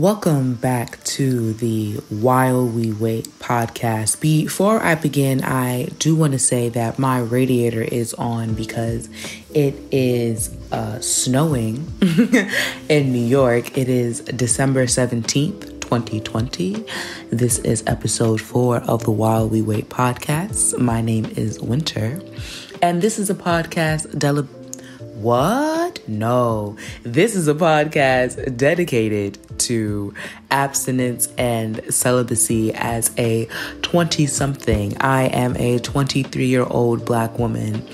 Welcome back to the While We Wait podcast. Before I begin, I do want to say that my radiator is on because it is uh, snowing in New York. It is December 17th, 2020. This is episode four of the While We Wait podcast. My name is Winter, and this is a podcast. What? No. This is a podcast dedicated to abstinence and celibacy as a 20 something. I am a 23 year old black woman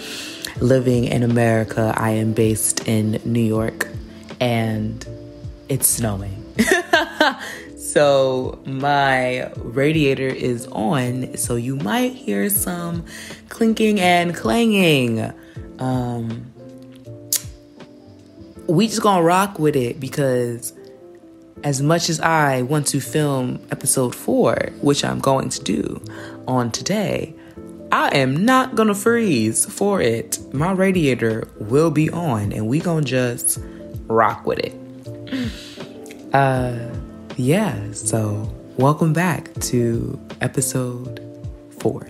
living in America. I am based in New York and it's snowing. so my radiator is on, so you might hear some clinking and clanging. Um, we just gonna rock with it because as much as I want to film episode four, which I'm going to do on today, I am not gonna freeze for it. My radiator will be on and we gonna just rock with it. Uh yeah, so welcome back to episode four.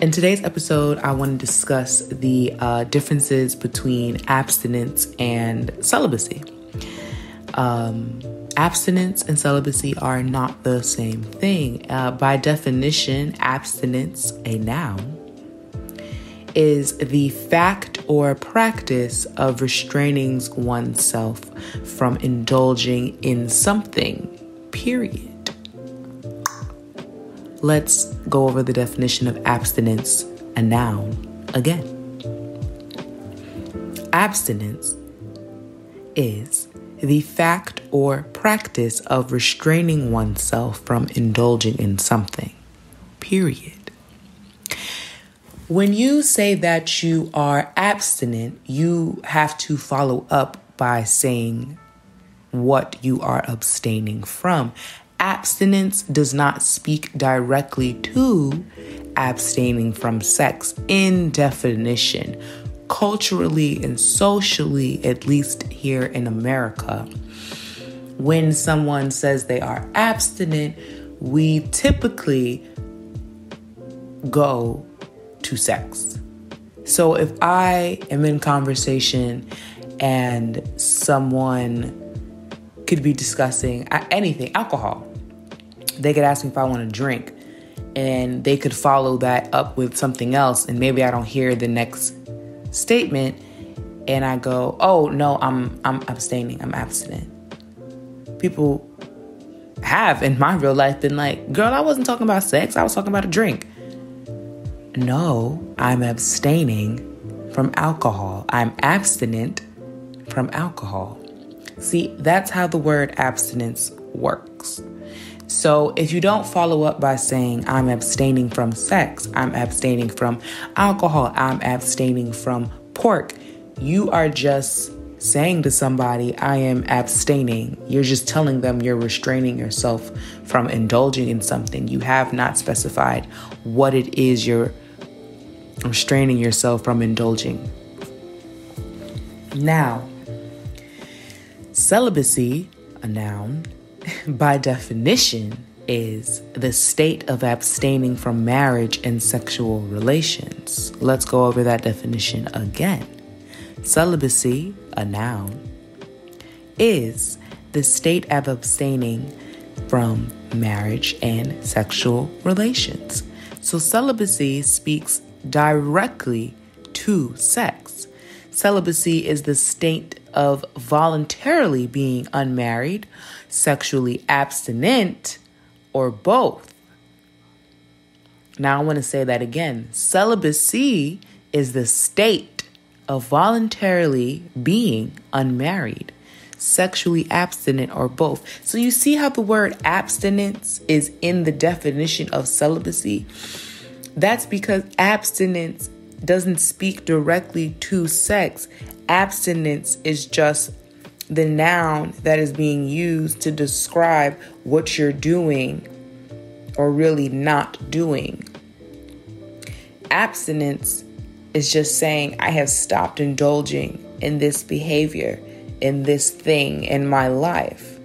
In today's episode, I want to discuss the uh, differences between abstinence and celibacy. Um, abstinence and celibacy are not the same thing. Uh, by definition, abstinence, a noun, is the fact or practice of restraining oneself from indulging in something, period. Let's go over the definition of abstinence, a noun, again. Abstinence is the fact or practice of restraining oneself from indulging in something, period. When you say that you are abstinent, you have to follow up by saying what you are abstaining from abstinence does not speak directly to abstaining from sex in definition. Culturally and socially, at least here in America, when someone says they are abstinent, we typically go to sex. So if I am in conversation and someone could be discussing anything, alcohol, they could ask me if I want to drink and they could follow that up with something else and maybe I don't hear the next statement and I go, "Oh, no, I'm I'm abstaining. I'm abstinent." People have in my real life been like, "Girl, I wasn't talking about sex. I was talking about a drink." No, I'm abstaining from alcohol. I'm abstinent from alcohol. See, that's how the word abstinence works. So if you don't follow up by saying, I'm abstaining from sex, I'm abstaining from alcohol, I'm abstaining from pork, you are just saying to somebody, I am abstaining. You're just telling them you're restraining yourself from indulging in something. You have not specified what it is you're restraining yourself from indulging. Now, celibacy, a noun, by definition, is the state of abstaining from marriage and sexual relations. Let's go over that definition again. Celibacy, a noun, is the state of abstaining from marriage and sexual relations. So, celibacy speaks directly to sex. Celibacy is the state of voluntarily being unmarried, sexually abstinent, or both. Now, I want to say that again. Celibacy is the state of voluntarily being unmarried, sexually abstinent, or both. So, you see how the word abstinence is in the definition of celibacy? That's because abstinence doesn't speak directly to sex. Abstinence is just the noun that is being used to describe what you're doing or really not doing. Abstinence is just saying, I have stopped indulging in this behavior in this thing in my life.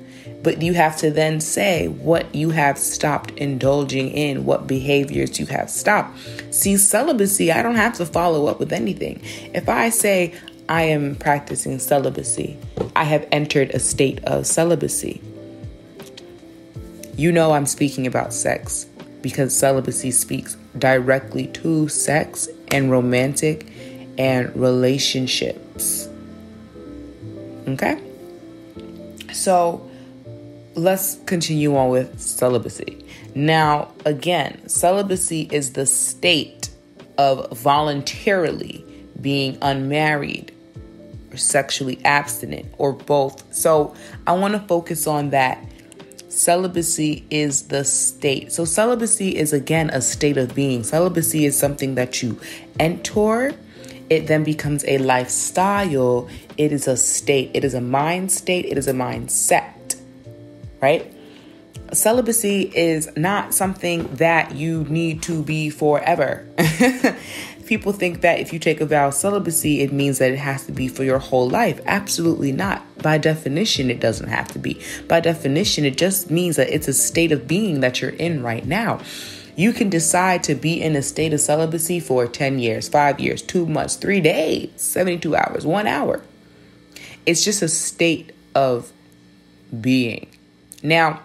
But you have to then say what you have stopped indulging in, what behaviors you have stopped. See, celibacy, I don't have to follow up with anything. If I say I am practicing celibacy, I have entered a state of celibacy. You know, I'm speaking about sex because celibacy speaks directly to sex and romantic and relationships. Okay? So, let's continue on with celibacy. Now, again, celibacy is the state of voluntarily being unmarried sexually abstinent or both. So, I want to focus on that. Celibacy is the state. So, celibacy is again a state of being. Celibacy is something that you enter, it then becomes a lifestyle. It is a state, it is a mind state, it is a mindset right? Celibacy is not something that you need to be forever. People think that if you take a vow of celibacy, it means that it has to be for your whole life. Absolutely not. By definition, it doesn't have to be. By definition, it just means that it's a state of being that you're in right now. You can decide to be in a state of celibacy for 10 years, 5 years, 2 months, 3 days, 72 hours, 1 hour. It's just a state of being. Now,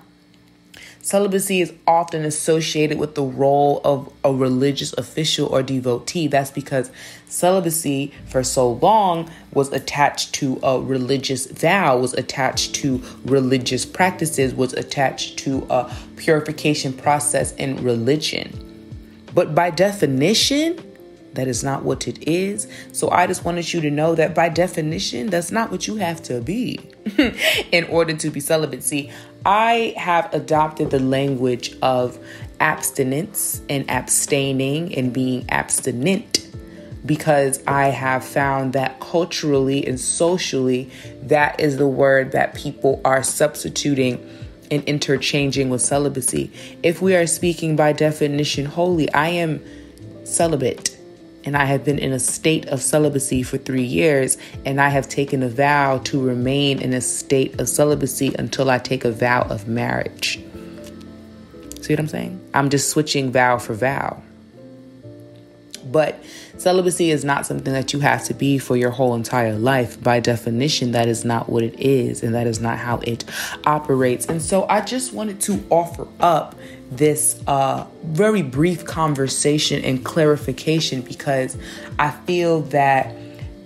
celibacy is often associated with the role of a religious official or devotee. That's because celibacy for so long was attached to a religious vow, was attached to religious practices, was attached to a purification process in religion. But by definition, that is not what it is. So I just wanted you to know that by definition, that's not what you have to be in order to be celibate. See, I have adopted the language of abstinence and abstaining and being abstinent because I have found that culturally and socially, that is the word that people are substituting and interchanging with celibacy. If we are speaking by definition holy, I am celibate and I have been in a state of celibacy for three years, and I have taken a vow to remain in a state of celibacy until I take a vow of marriage. See what I'm saying? I'm just switching vow for vow. But celibacy is not something that you have to be for your whole entire life. By definition, that is not what it is, and that is not how it operates. And so I just wanted to offer up this uh, very brief conversation and clarification because I feel that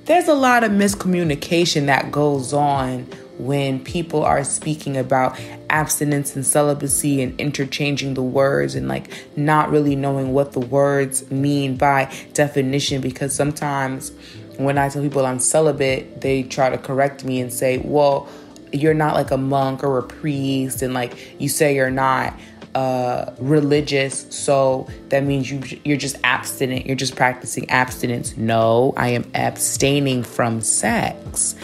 there's a lot of miscommunication that goes on when people are speaking about abstinence and celibacy and interchanging the words and like not really knowing what the words mean by definition because sometimes when I tell people I'm celibate, they try to correct me and say, well, you're not like a monk or a priest, and like you say you're not uh, religious, so that means you you're just abstinent. You're just practicing abstinence. No, I am abstaining from sex,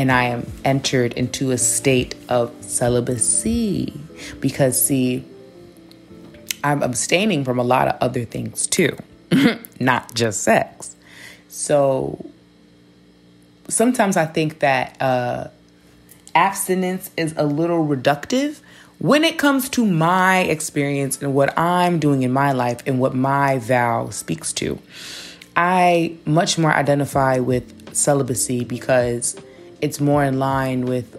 and I am entered into a state of celibacy. Because see, I'm abstaining from a lot of other things too, not just sex. So sometimes I think that uh, abstinence is a little reductive when it comes to my experience and what I'm doing in my life and what my vow speaks to, I much more identify with celibacy because it's more in line with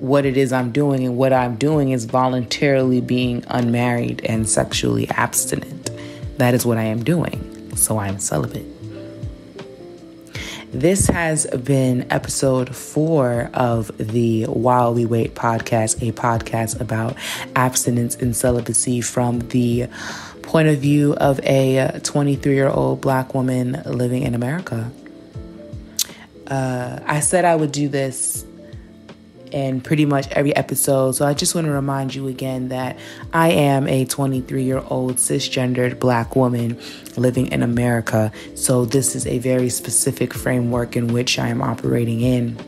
what it is I'm doing, and what I'm doing is voluntarily being unmarried and sexually abstinent. That is what I am doing. So I'm celibate. This has been episode four of the While We Wait podcast, a podcast about abstinence and celibacy from the point of view of a 23 year old black woman living in America. Uh, I said I would do this in pretty much every episode. So I just want to remind you again that I am a 23 year old cisgendered black woman living in America. So this is a very specific framework in which I am operating in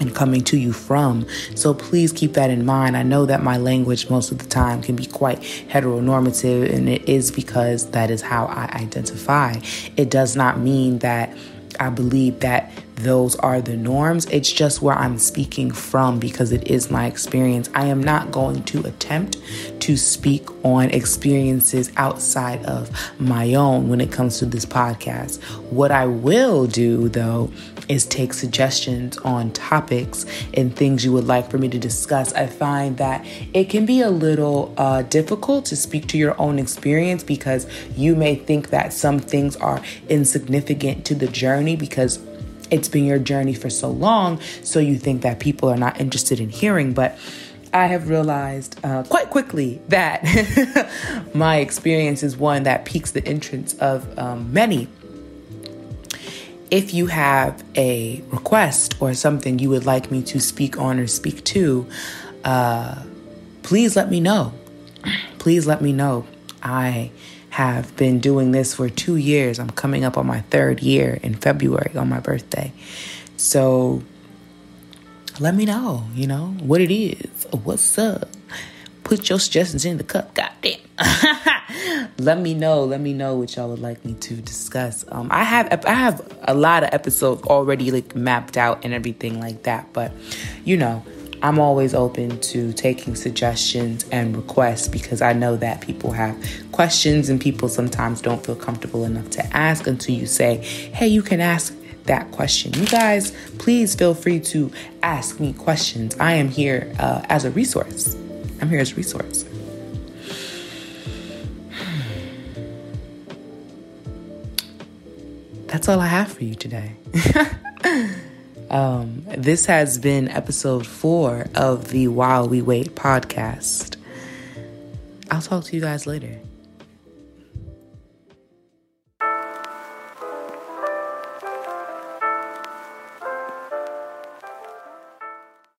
and coming to you from. So please keep that in mind. I know that my language most of the time can be quite heteronormative, and it is because that is how I identify. It does not mean that I believe that those are the norms. It's just where I'm speaking from because it is my experience. I am not going to attempt to speak on experiences outside of my own when it comes to this podcast. What I will do, though, is take suggestions on topics and things you would like for me to discuss. I find that it can be a little uh, difficult to speak to your own experience because you may think that some things are insignificant to the journey because it's been your journey for so long, so you think that people are not interested in hearing. But I have realized uh, quite quickly that my experience is one that piques the interest of um, many. If you have a request or something you would like me to speak on or speak to, uh, please let me know. Please let me know. I have been doing this for two years. I'm coming up on my third year in February on my birthday. So let me know, you know, what it is. What's up? Put your suggestions in the cup. Goddamn. let me know. Let me know what y'all would like me to discuss. Um, I have I have a lot of episodes already like mapped out and everything like that. But you know, I'm always open to taking suggestions and requests because I know that people have questions and people sometimes don't feel comfortable enough to ask until you say, hey, you can ask that question. You guys, please feel free to ask me questions. I am here uh, as a resource. I'm here as a resource. That's all I have for you today. um, this has been episode four of the While We Wait podcast. I'll talk to you guys later.